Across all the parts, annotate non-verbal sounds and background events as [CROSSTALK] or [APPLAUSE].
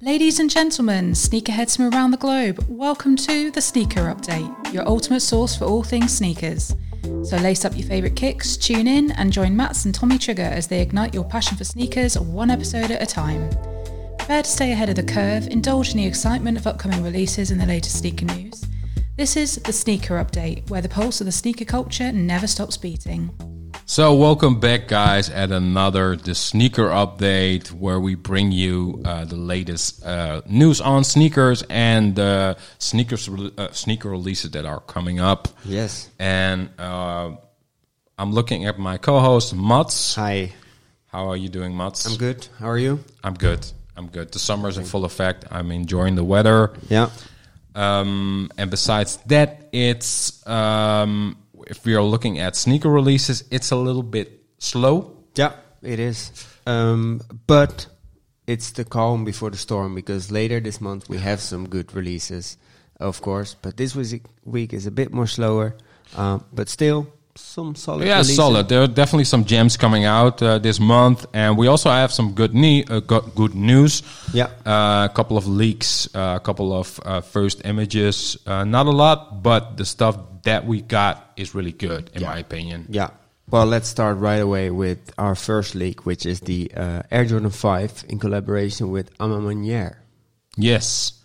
Ladies and gentlemen, sneakerheads from around the globe, welcome to the Sneaker Update, your ultimate source for all things sneakers. So lace up your favourite kicks, tune in, and join Mats and Tommy Trigger as they ignite your passion for sneakers one episode at a time. Prepare to stay ahead of the curve, indulge in the excitement of upcoming releases and the latest sneaker news. This is the Sneaker Update, where the pulse of the sneaker culture never stops beating. So, welcome back, guys, at another the sneaker update where we bring you uh, the latest uh, news on sneakers and the uh, sneakers uh, sneaker releases that are coming up. Yes. And uh, I'm looking at my co-host Mats. Hi. How are you doing, Mats? I'm good. How are you? I'm good. I'm good. The summer's in full effect. I'm enjoying the weather. Yeah. Um, and besides that, it's um, if we are looking at sneaker releases, it's a little bit slow. Yeah, it is. Um, but it's the calm before the storm because later this month we have some good releases, of course. But this week is a bit more slower. Uh, but still, some solid. Yeah, releases. solid. There are definitely some gems coming out uh, this month, and we also have some good ne- uh, good news. Yeah, uh, a couple of leaks, uh, a couple of uh, first images. Uh, not a lot, but the stuff that we got is really good, in yeah. my opinion. Yeah. Well, let's start right away with our first leak, which is the Air Jordan 5 in collaboration with A Ma Yes,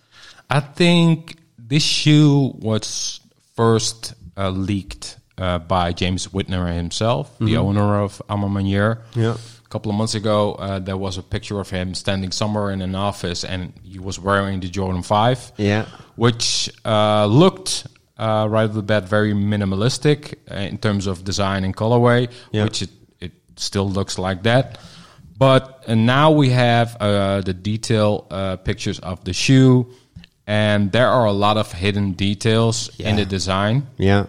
I think this shoe was first leaked uh, by James Whitner himself, mm-hmm. the owner of A Ma Yeah. A couple of months ago, uh, there was a picture of him standing somewhere in an office, and he was wearing the Jordan Five. Yeah. Which uh, looked uh, right off the bat very minimalistic uh, in terms of design and colorway, yeah. which it, it still looks like that. But now we have uh, the detail pictures of the shoe, and there are a lot of hidden details yeah. in the design. Yeah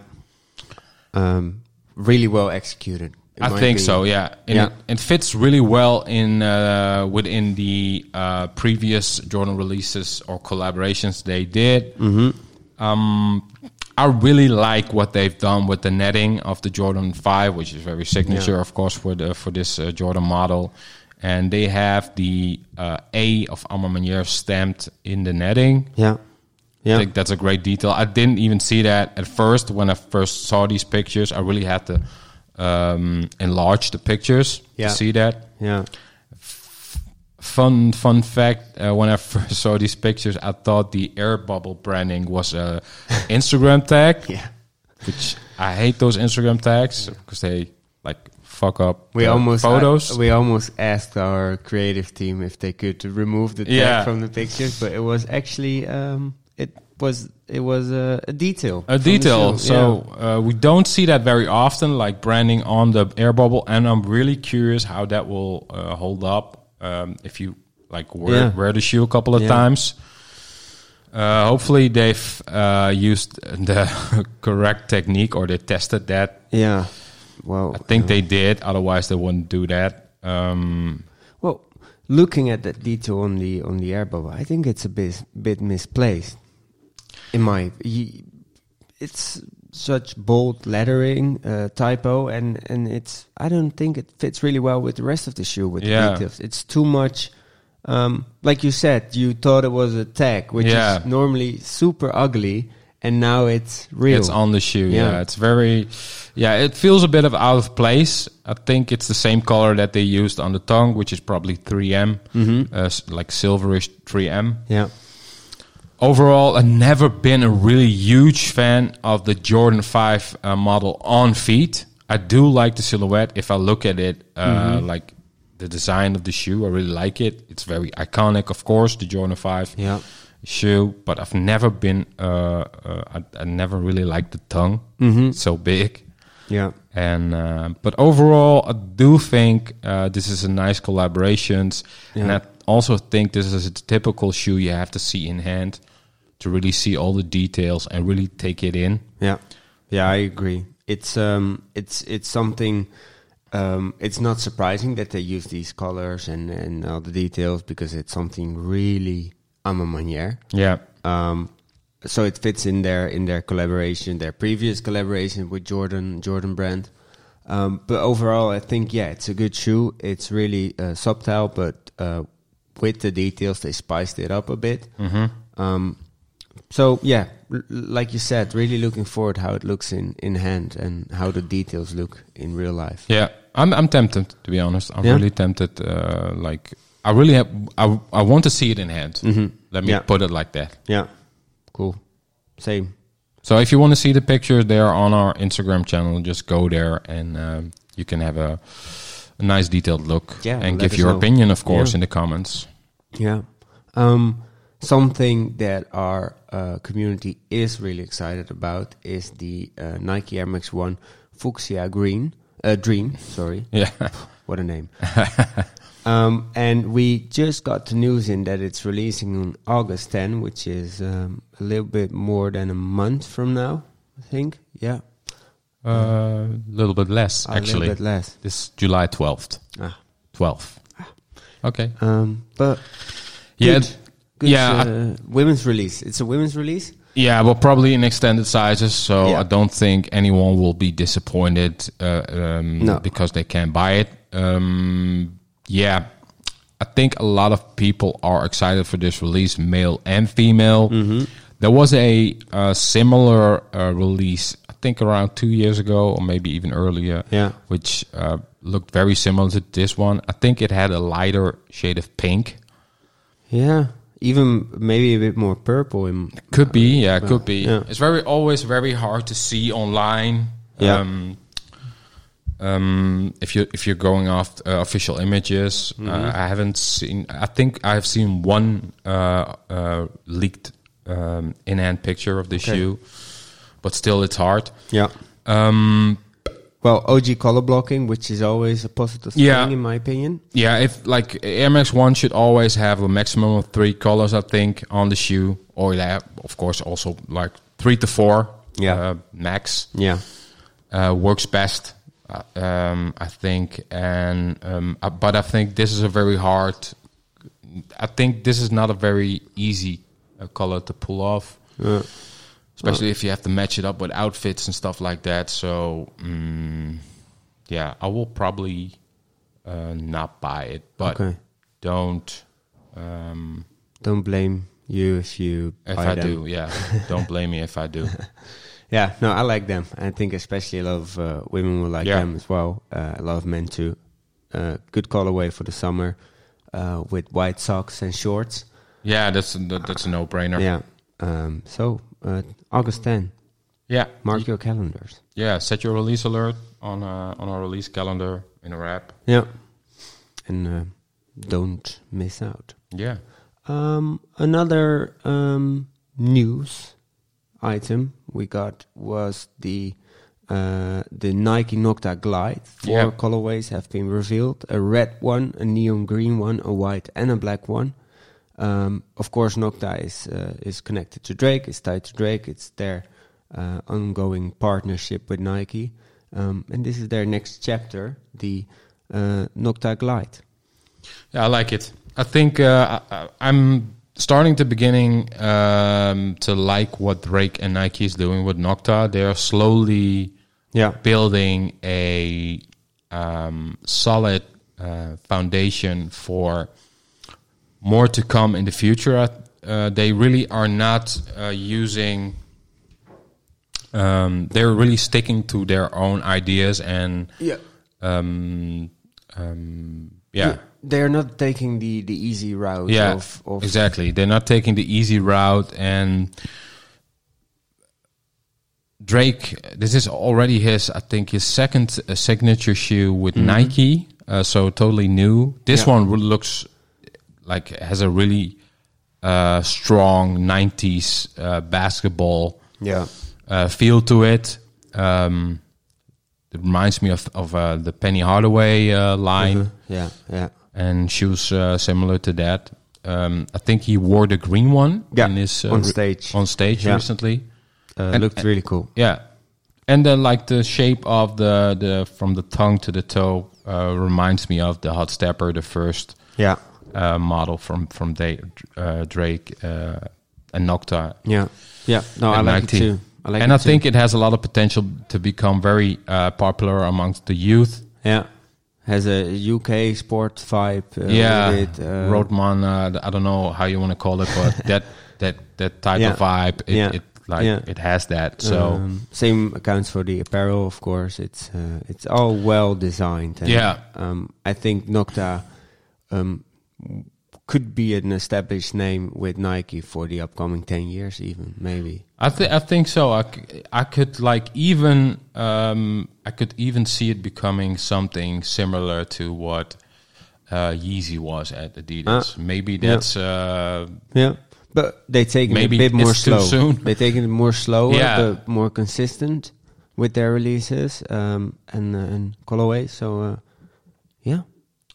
um, really well executed. I think so. Yeah, and yeah. It, it, fits really well in uh, within the uh, previous Jordan releases or collaborations they did. Mm-hmm. Um, I really like what they've done with the netting of the Jordan Five, which is very signature, yeah. of course, for the for this uh, Jordan model. And they have the uh, A of A Ma Maniére stamped in the netting. Yeah. Yeah. I think that's a great detail. I didn't even see that at first when I first saw these pictures. I really had to um, enlarge the pictures yeah. to see that. Yeah. Fun fun fact: uh, when I [LAUGHS] first saw these pictures, I thought the air bubble branding was a [LAUGHS] Instagram tag. Yeah. Which I hate those Instagram tags because they like fuck up we almost photos. Uh, we almost asked our creative team if they could remove the tag yeah. from the pictures, but it was actually um, it was it was a, a detail. A detail. So yeah. uh, we don't see that very often, like branding on the air bubble, and I'm really curious how that will uh, hold up um, if you like wear, yeah. wear the shoe a couple of yeah. times. Uh, hopefully they've uh, used the [LAUGHS] correct technique or they tested that. Yeah. Well, I think they did. Otherwise, they wouldn't do that. Um, well, looking at that detail on the on the air bubble, I think it's a bit bit misplaced in my it's such bold lettering uh, typo and and it's i don't think it fits really well with the rest of the shoe with yeah. the details it's too much um, like you said you thought it was a tag which yeah. is normally super ugly and now it's real it's on the shoe yeah. yeah. it's very yeah it feels a bit of out of place i think it's the same color that they used on the tongue which is probably 3m mm-hmm. uh, like silverish 3m yeah overall, I've never been a really huge fan of the Jordan 5 uh, model on feet. I do like the silhouette. If I look at it, uh, mm-hmm. like the design of the shoe, I really like it. It's very iconic, of course, the Jordan 5 yeah. shoe. But I've never been, uh, uh I, I, never really liked the tongue. Mm-hmm. It's so big. Yeah. And uh, but overall, I do think uh, this is a nice collaboration, yeah. and I also think this is a typical shoe you have to see in hand to really see all the details and really take it in. Yeah, yeah, I agree. It's um, it's it's something. Um, it's not surprising that they use these colors and and all the details because it's something really a ma manière. Yeah. Um, so it fits in their in their collaboration, their previous collaboration with Jordan Jordan brand. Um, but overall, I think yeah, it's a good shoe. It's really uh, subtle, but uh, with the details, they spiced it up a bit. Um, so yeah, l- like you said, really looking forward how it looks in in hand and how the details look in real life. Yeah, I'm I'm tempted to be honest. I'm Yeah? really tempted. Uh, like I really have. I I want to see it in hand. Let me Yeah. put it like that. Yeah, cool. Same. So if you want to see the pictures, they're on our Instagram channel. Just go there and um, you can have a, a nice detailed look Yeah, and give your know. opinion, of course, Yeah. in the comments. Yeah. Um, something that our uh, community is really excited about is the uh, Nike Air Max One Fuchsia Green uh, Dream. Sorry, [LAUGHS] Yeah, [LAUGHS] what a name. [LAUGHS] um, and we just got the news in that it's releasing on August 10, which is um, a little bit more than a month from now. I think. Yeah, a Uh, little bit less a actually. little bit less. This July twelfth, Ah. twelfth. Okay. Um, but Yeah, good, good, yeah, uh, women's release. It's a women's release. Yeah, well, probably in extended sizes, so Yeah. I don't think anyone will be disappointed uh, um, No. because they can't buy it. Um, yeah, I think a lot of people are excited for this release, male and female. Mm-hmm. There was a, uh similar uh, release, I think, around two years ago, or maybe even earlier, Yeah. which uh, looked very similar to this one. I think it had a lighter shade of pink. Yeah, even maybe a bit more purple. In, Could be, yeah, could be. yeah. It's very always very hard to see online. Yeah. Um, um, if you if you're going off uh, official images, Mm-hmm. uh, I haven't seen. I think I've seen one uh, uh, leaked um, in-hand picture of the Okay. shoe, but still, it's hard. yeah. Um, Well, OG color blocking, which is always a positive Yeah. thing in my opinion. Yeah, if like Air Max One should always have a maximum of three colors, I think, on the shoe, or yeah, of course, also like three to four, Yeah. uh, max. Yeah. uh, works best, uh, um, I think. And um, uh, but I think this is a very hard. I think this is not a very easy uh, color to pull off, Yeah. especially if you have to match it up with outfits and stuff like that. So mm, yeah, I will probably uh, not buy it, but Okay. don't. Um, Don't blame you if you if buy I them. do, yeah, [LAUGHS] don't blame me if I do. [LAUGHS] Yeah, no, I like them. I think especially a lot of uh, women will like Yeah. them as well. Uh, a lot of men too. Uh, good colorway for the summer uh, with white socks and shorts. Yeah, that's a, that's a no-brainer. Yeah. Um, so uh, August 10, yeah. mark your calendars. Yeah, set your release alert on uh, on our release calendar in our app. Yeah. And uh, don't miss out. Yeah. Um, another um, news item we got was the uh, the Nike Nocta Glide. Four Yeah. colorways have been revealed: a red one, a neon green one, a white, and a black one. Um, of course, Nocta is uh, is connected to Drake. It's tied to Drake. It's their uh, ongoing partnership with Nike, um, and this is their next chapter, the uh, Nocta Glide. Yeah, I like it. I think uh, I, I'm starting to beginning um, to like what Drake and Nike is doing with Nocta. They are slowly Yeah, building a um, solid uh, foundation for more to come in the future. Uh, they really are not uh, using. Um, they're really sticking to their own ideas and yeah. um, um, yeah. they're not taking the the easy route Yeah, of, of exactly. They're not taking the easy route, and Drake. This is already his, I think, his second uh, signature shoe with Nike. Uh, so totally new. This. Yeah. one looks like has a really uh, strong '90s uh, basketball yeah uh, feel to it. Um, it reminds me of of uh, the Penny Hardaway uh, line yeah yeah and shoes uh, similar to that. Um, I think he wore the green one Yeah, in his, uh, on re- stage. on stage Yeah. recently. uh, And- looked really cool Yeah, and then like the shape of the the from the tongue to the toe uh, reminds me of the Hot Stepper, the first yeah uh, model from from uh, Drake uh, and Nocta. yeah yeah no I like it too I like and I too. think it has a lot of potential to become very uh, popular amongst the youth. yeah has a UK sport vibe. Uh, yeah, with it, uh, Roadman. I don't know how you want to call it, but [LAUGHS] that that that type Yeah. of vibe. It, Yeah. it like Yeah. it has that. So Um, same accounts for the apparel, of course. It's uh, it's all well designed. and, Yeah. um, I think Nocta um, could be an established name with Nike for the upcoming ten years, even maybe. I think I think so. I, c- I could like even um, I could even see it becoming something similar to what uh, Yeezy was at Adidas. Maybe Ah, yeah. that's uh, Yeah, but they take it Maybe a bit more slow. soon. They take it more slow Yeah. but more consistent with their releases um, and uh, and colorways. So uh,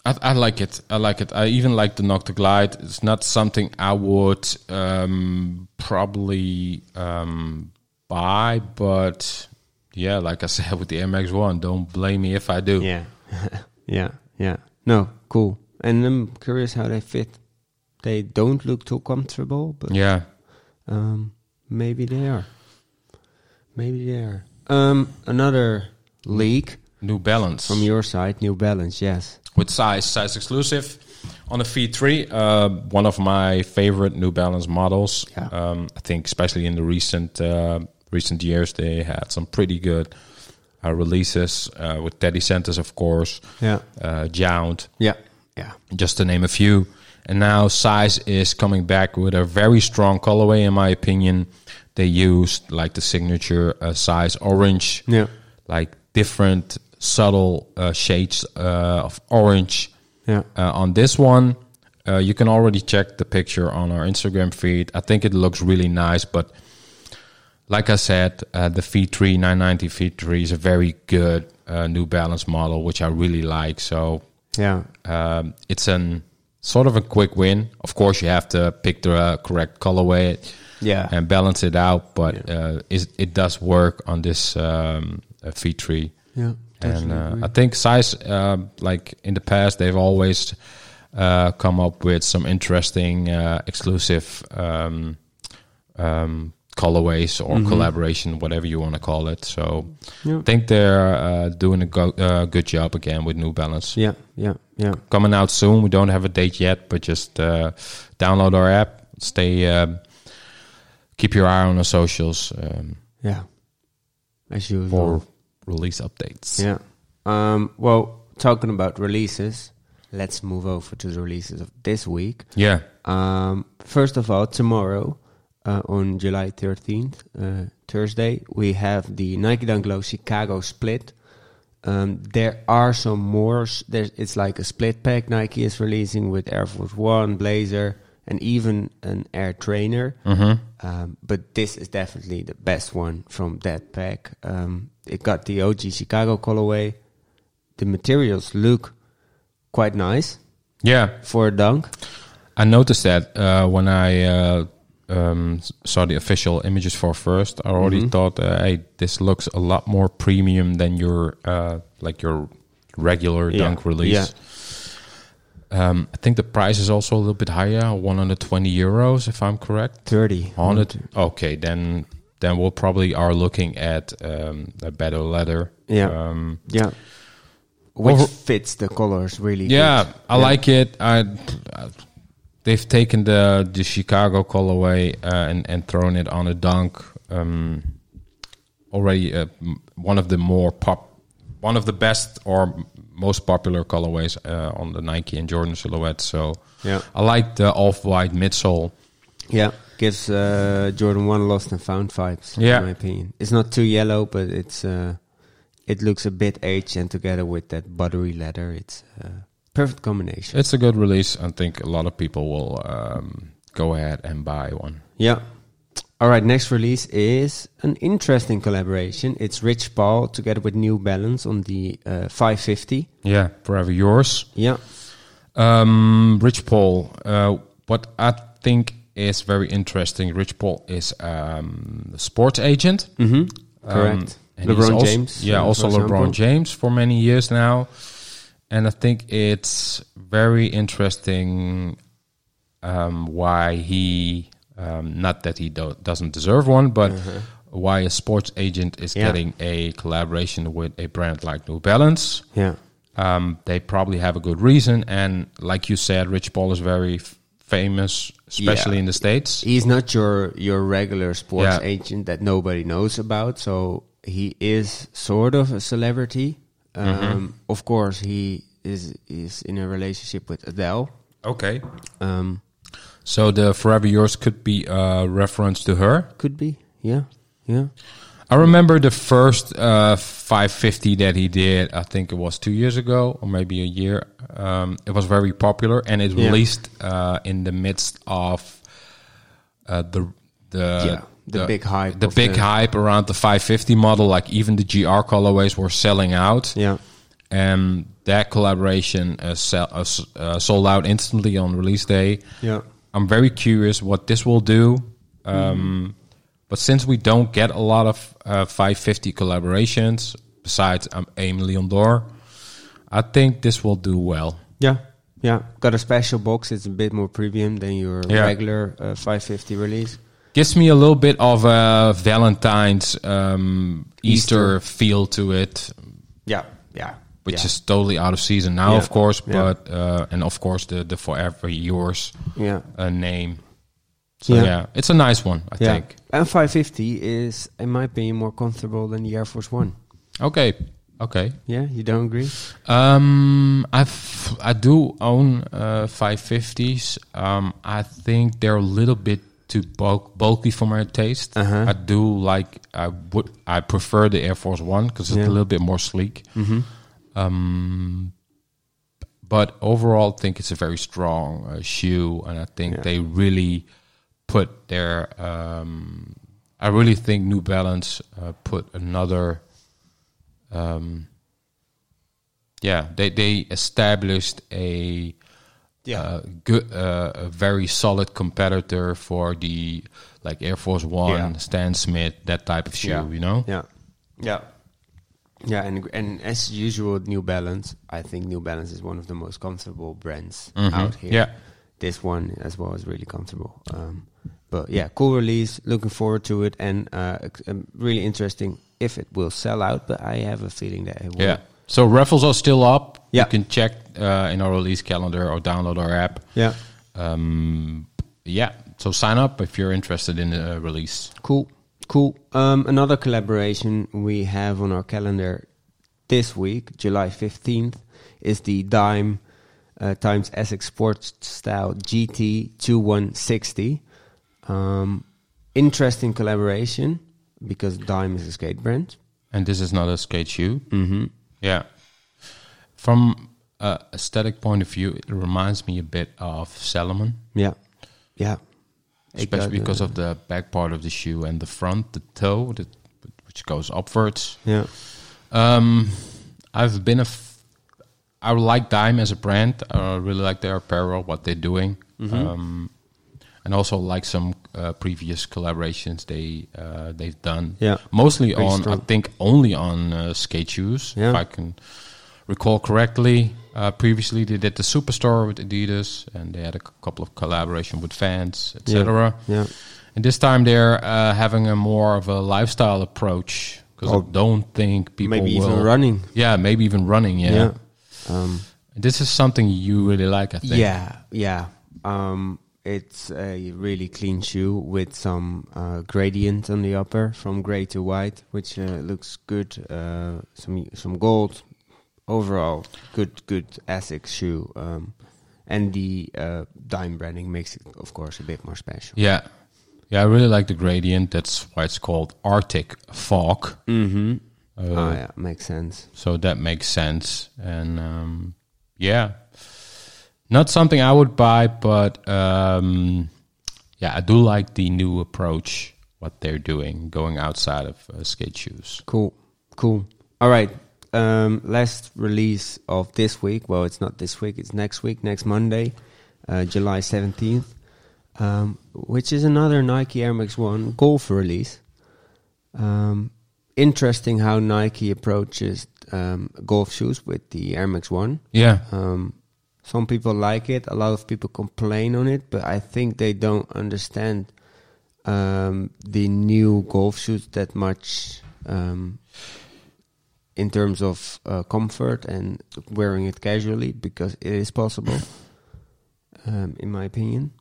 I, I like it. I like it. I even like the Nocta Glide. It's not something I would um, probably um, buy, but yeah, like I said [LAUGHS] with the MX One, don't blame me if I do. yeah, [LAUGHS] yeah, yeah. No, cool. And I'm curious how they fit. They don't look too comfortable, but Yeah. um, maybe they are. Maybe they are. Um, another leak New Balance from your side, New Balance. Yes. With size, size exclusive on the V3. Uh, one of my favorite New Balance models. Yeah. Um, I think, especially in the recent uh, recent years, they had some pretty good uh, releases uh, with Teddy Santis, of course. Yeah. uh, Jound, Yeah. Yeah. just to name a few. And now Size is coming back with a very strong colorway, in my opinion. They used like the signature uh, Size orange, Yeah. like different subtle uh, shades uh, of orange. Yeah. Uh, on this one, uh, you can already check the picture on our Instagram feed. I think it looks really nice, but like I said, uh, the V3 990 V3 is a very good uh, New Balance model, which I really like. So Yeah. um, it's an sort of a quick win. Of course, you have to pick the uh, correct colorway Yeah. and balance it out, but uh, is, it does work on this um, uh, V3. Yeah. And uh, I think size, uh, like in the past, they've always uh, come up with some interesting uh, exclusive um, um, colorways or collaboration, whatever you want to call it. So. I think they're uh, doing a go- uh, good job again with New Balance. Yeah. Yeah. Yeah. Coming out soon. We don't have a date yet, but just uh, download our app. Stay, keep your eye on the socials um, Yeah. As usual. for release updates. Yeah. Um, well, talking about releases, let's move over to the releases of this week. Yeah. Um, first of all, tomorrow, uh, on July 13th, uh, Thursday, we have the Nike Dunk Low Chicago split. Um, there are some more. There's, it's like a split pack Nike is releasing with Air Force One, Blazer, and even an Air Trainer. Um, but this is definitely the best one from that pack. Um, it got the OG Chicago colorway. The materials look quite nice Yeah. for a dunk. I noticed that uh, when I uh, um, saw the official images for first. I already thought, uh, hey, this looks a lot more premium than your uh, like your regular Yeah. dunk release. Um, I think the price is also a little bit higher, 120 euros, if I'm correct. 30. 100. Okay, then then we'll probably are looking at um, a better leather. Yeah. Um, Yeah. Which Over- fits the colors really yeah, good. I like it. I, I they've taken the the Chicago colorway uh, and and thrown it on a dunk. Um, already uh, m- one of the more pop, one of the best or most popular colorways uh, on the Nike and Jordan silhouette. So Yeah. I like the off white midsole. Yeah. Gives uh, Jordan 1 lost and found vibes, Yeah. in my opinion. It's not too yellow, but it's uh, it looks a bit aged, and together with that buttery leather, it's uh, perfect combination. It's a good release. I think a lot of people will um, go ahead and buy one. Yeah. All right, next release is an interesting collaboration. It's Rich Paul together with New Balance on the uh, 550. Yeah, forever yours. Yeah. Um, Rich Paul. Uh, what I think is very interesting. Rich Paul is um, a sports agent. Mm-hmm. Um, Correct. and LeBron also- James. Yeah, also LeBron example. James for many years now. And I think it's very interesting um, why he, um, not that he do- doesn't deserve one, but why a sports agent is. Yeah. getting a collaboration with a brand like New Balance. Yeah. um, they probably have a good reason. And like you said, Rich Paul is very f- famous, especially Yeah. in the states. He's not your your regular sports Yeah. agent that nobody knows about. So he is sort of a celebrity. Um, Mm-hmm. Of course, he is is in a relationship with Adele. Okay. Um, So the Forever Yours could be a reference to her. could be, yeah, yeah, I remember the first uh, 550 that he did. I think it was two years ago, or maybe a year. Um, it was very popular, and it Yeah. released uh, in the midst of uh, the the Yeah, the big hype the big the- hype around the 550 model. Like even the GR colorways were selling out. yeah. and that collaboration uh, sell, uh, uh, sold out instantly on release day. Yeah. I'm very curious what this will do. Um, But since we don't get a lot of uh, 550 collaborations besides um, Aimé Leon Dore, I think this will do well. Yeah, yeah. Got a special box. It's a bit more premium than your Yeah. regular uh, 550 release. Gives me a little bit of a Valentine's um, Easter. Easter. feel to it, Yeah, yeah. which yeah. is totally out of season now, Yeah. of course. But uh, and of course the the Forever Yours yeah, uh, name. So Yeah. yeah. it's a nice one, I yeah. think. And 550 is, in my opinion, more comfortable than the Air Force One. Okay, okay. Yeah, you don't agree? Um, I've I do own uh, 550s. Um, I think they're a little bit too bulk, bulky for my taste. Uh-huh. I do like I would I prefer the Air Force One because it's Yeah. a little bit more sleek. Mm-hmm. Um, but overall, I think it's a very strong uh, shoe, and I think Yeah. they really put their. Um, I really think New Balance uh, put another. Um, yeah, they they established a Yeah. uh, good, uh, a very solid competitor for the like Air Force One, Yeah. Stan Smith, that type of shoe. Yeah. You know, Yeah, yeah, yeah. And and as usual, New Balance. I think New Balance is one of the most comfortable brands Mhm. out here. Yeah. This one as well is really comfortable. Um, but yeah, cool release. Looking forward to it, and uh, um, really interesting if it will sell out. But I have a feeling that it will. Yeah. So raffles are still up. Yeah. You can check uh, in our release calendar or download our app. yeah. Um, yeah. So sign up if you're interested in the release. Cool, cool. Um, another collaboration we have on our calendar this week, July 15th, is the Dime uh, times ASICS Sports Style GT 2160. Um, interesting collaboration because Dime is a skate brand. And this is not a skate shoe. Mm-hmm. Yeah. From a aesthetic point of view, it reminds me a bit of Salomon, Yeah, yeah. Especially got, uh, because of the back part of the shoe and the front, the toe, that, which goes upwards. yeah, Um, I've been a. F- I like Dime as a brand. I really like their apparel, what they're doing, Mm-hmm. um, and also like some uh, previous collaborations they uh, they've done. Yeah. mostly Pretty on strong. I think only on uh, skate shoes, Yeah. if I can recall correctly. Uh, previously, they did the Superstar with Adidas, and they had a c- couple of collaboration with Vans, etc. yeah. And this time they're uh, having a more of a lifestyle approach because Oh. I don't think people Maybe will. even running. Yeah, maybe even running. Yeah. Yeah. Um, This is something you really like, I think. Yeah, yeah. Um, it's a really clean shoe with some uh, gradient on the upper from gray to white, which uh, looks good. Uh, some some gold. Overall, good good ASICS shoe. Um, and the uh, dime branding makes it, of course, a bit more special. Yeah. Yeah, I really like the gradient. That's why it's called Arctic Fog. Mm-hmm. Uh, oh yeah, makes sense. So that makes sense. And um, yeah, not something I would buy, but um, yeah, I do like the new approach, what they're doing, going outside of uh, skate shoes. Cool, cool. All right. Um, last release of this week. Well, it's not this week. It's next week, next Monday, uh, July seventeenth, um, which is another Nike Air Max One Golf release. Um, interesting how Nike approaches um, golf shoes with the Air Max One. Yeah. Um, some people like it. A lot of people complain on it, but I think they don't understand um, the new golf shoes that much um, in terms of uh, comfort and wearing it casually because it is possible, um, in my opinion.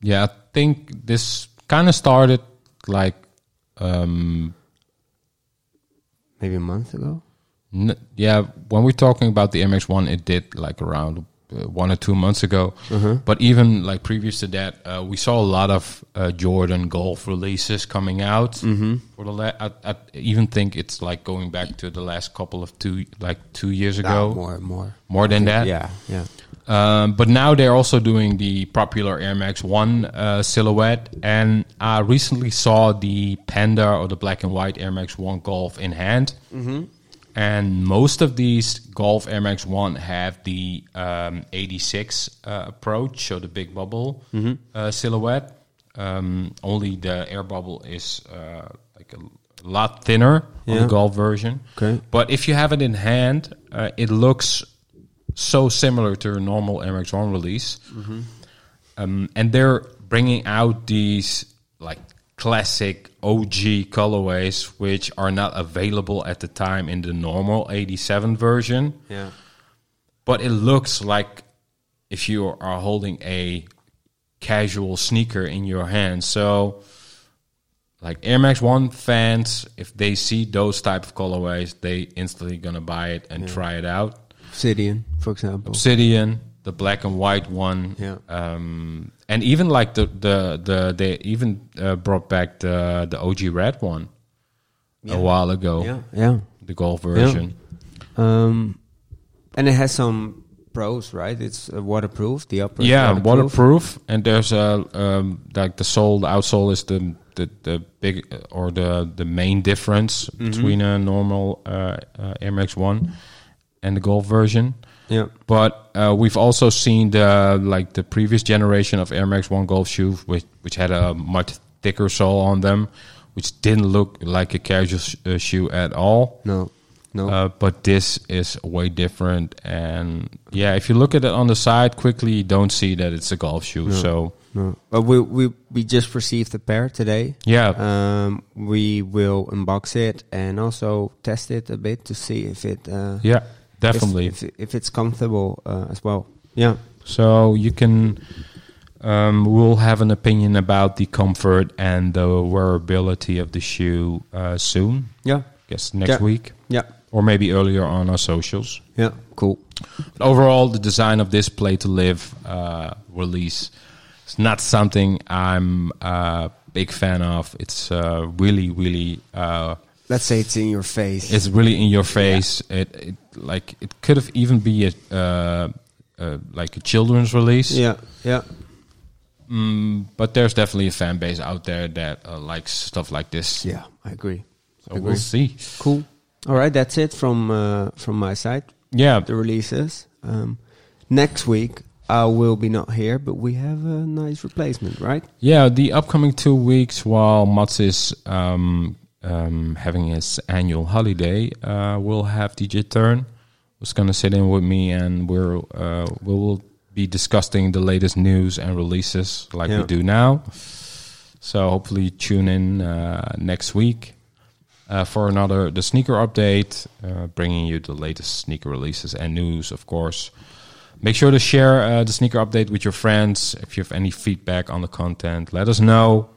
Yeah, I think this kind of started like um, maybe a month ago. N- yeah, when we're talking about the MX1, it did like around uh, one or two months ago. Uh-huh. But even like previous to that, uh, we saw a lot of uh, Jordan Golf releases coming out. Mm-hmm. For the la- I, I even think it's like going back to the last couple of two, like two years ago, more, more, more than that. Yeah, yeah. Um, but now they're also doing the popular Air Max One uh, silhouette, and I recently saw the Panda or the black and white Air Max One Golf in hand. Mm-hmm. And most of these Golf Air Max One have the um, 86 uh, approach, so the big bubble uh, silhouette. Um, only the air bubble is uh, like a lot thinner on the Golf version. Okay. But if you have it in hand, uh, it looks so similar to a normal MX1 release. Um, and they're bringing out these like classic OG colorways, which are not available at the time in the normal 87 version. Yeah. But it looks like if you are holding a casual sneaker in your hand. So, like Air Max One fans, if they see those type of colorways, they instantly gonna buy it and try it out. Obsidian, for example. Obsidian, the black and white one, Yeah. um, and even like the the the they even uh, brought back the the OG red one a while ago, Yeah, yeah. the golf version. Um, and it has some pros, right? It's uh, waterproof. The upper. Yeah, waterproof. waterproof, and there's a um, like the sole, the outsole is the the, the big or the the main difference Mm-hmm. between a normal uh, uh, Air Max One and the Golf version. Yeah. But uh, we've also seen the like the previous generation of Air Max One Golf shoe, which which had a much thicker sole on them, which didn't look like a casual sh- uh, shoe at all. No. No. Uh, but this is way different, and yeah, if you look at it on the side quickly, you don't see that it's a golf shoe. So no. But we we we just received a pair today. yeah, Um, we will unbox it and also test it a bit to see if it uh, yeah, definitely. if, if it's comfortable uh, as well. Yeah. So you can, um, we'll have an opinion about the comfort and the wearability of the shoe uh, soon. Yeah. guess next Yeah. week Yeah. or maybe earlier on our socials. Yeah. Cool. But overall, the design of this Play to Live uh, release is not something I'm a big fan of. It's uh, really, really, uh, Let's say it's in your face. it's really in your face. It, it like it could have even be a uh, uh, like a children's release. yeah. Yeah. Mm, but there's definitely a fan base out there that uh, likes stuff like this. Yeah. I agree. So agree. we'll see. Cool. All right. That's it from uh, from my side. Yeah, The releases. Um, next week I will be not here, but we have a nice replacement, right? Yeah, the upcoming two weeks while Mats is um, um, having his annual holiday, uh, we'll have DJ Turn who's going to sit in with me and we're, uh, we will be discussing the latest news and releases like Yeah. we do now. So hopefully tune in uh, next week uh, for another the sneaker update, uh, bringing you the latest sneaker releases and news, of course. Make sure to share uh, the sneaker update with your friends. If you have any feedback on the content, let us know.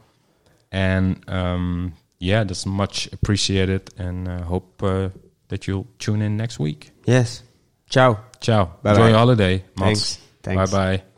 And um, yeah, that's much appreciated. And uh, hope uh, that you'll tune in next week. Yes. Ciao. Ciao. Bye-bye. Enjoy your holiday. Mats. Thanks. Thanks. Bye bye.